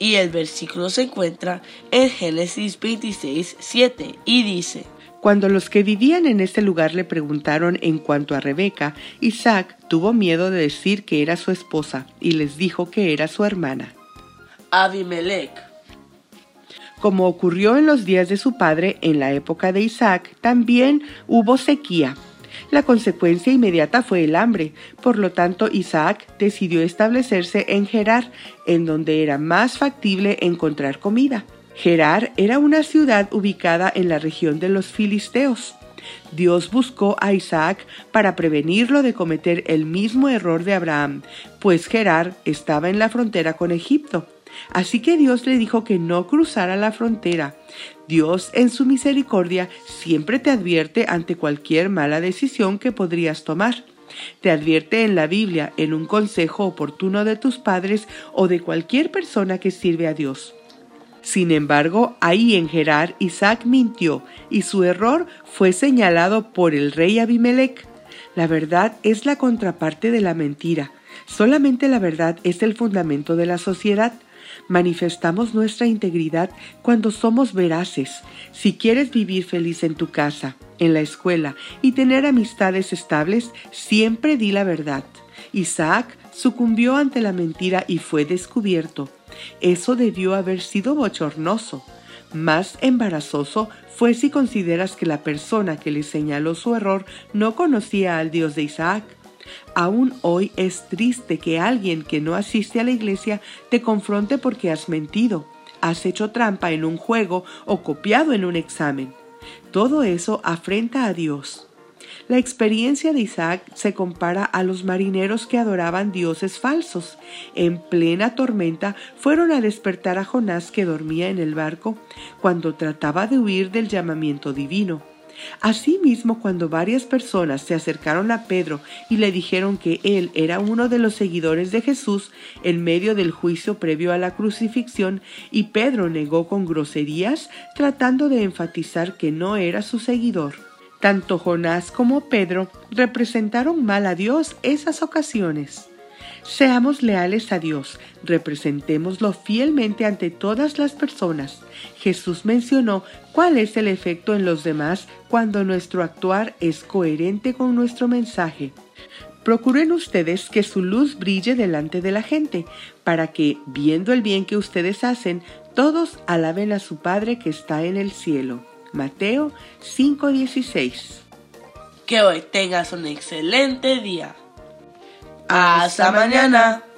y el versículo se encuentra en Génesis 26, 7 y dice, Cuando los que vivían en este lugar le preguntaron en cuanto a Rebeca, Isaac tuvo miedo de decir que era su esposa y les dijo que era su hermana. Abimelech. Como ocurrió en los días de su padre, en la época de Isaac, también hubo sequía. La consecuencia inmediata fue el hambre, por lo tanto Isaac decidió establecerse en Gerar, en donde era más factible encontrar comida. Gerar era una ciudad ubicada en la región de los filisteos. Dios buscó a Isaac para prevenirlo de cometer el mismo error de Abraham, pues Gerar estaba en la frontera con Egipto. Así que Dios le dijo que no cruzara la frontera. Dios en su misericordia siempre te advierte ante cualquier mala decisión que podrías tomar. Te advierte en la Biblia, en un consejo oportuno de tus padres o de cualquier persona que sirve a Dios. Sin embargo, ahí en Gerar Isaac mintió y su error fue señalado por el rey Abimelech. La verdad es la contraparte de la mentira. Solamente la verdad es el fundamento de la sociedad. Manifestamos nuestra integridad cuando somos veraces. Si quieres vivir feliz en tu casa, en la escuela y tener amistades estables, siempre di la verdad. Isaac sucumbió ante la mentira y fue descubierto. Eso debió haber sido bochornoso. Más embarazoso fue si consideras que la persona que le señaló su error no conocía al Dios de Isaac. Aún hoy es triste que alguien que no asiste a la iglesia te confronte porque has mentido, has hecho trampa en un juego o copiado en un examen. Todo eso afrenta a Dios. La experiencia de Isaac se compara a los marineros que adoraban dioses falsos. En plena tormenta fueron a despertar a Jonás que dormía en el barco cuando trataba de huir del llamamiento divino. Asimismo, cuando varias personas se acercaron a Pedro y le dijeron que él era uno de los seguidores de Jesús en medio del juicio previo a la crucifixión, y Pedro negó con groserías, tratando de enfatizar que no era su seguidor. Tanto Jonás como Pedro representaron mal a Dios esas ocasiones. Seamos leales a Dios, representémoslo fielmente ante todas las personas. Jesús mencionó cuál es el efecto en los demás cuando nuestro actuar es coherente con nuestro mensaje. Procuren ustedes que su luz brille delante de la gente, para que, viendo el bien que ustedes hacen, todos alaben a su Padre que está en el cielo. Mateo 5:16 Que hoy tengas un excelente día. Hasta mañana.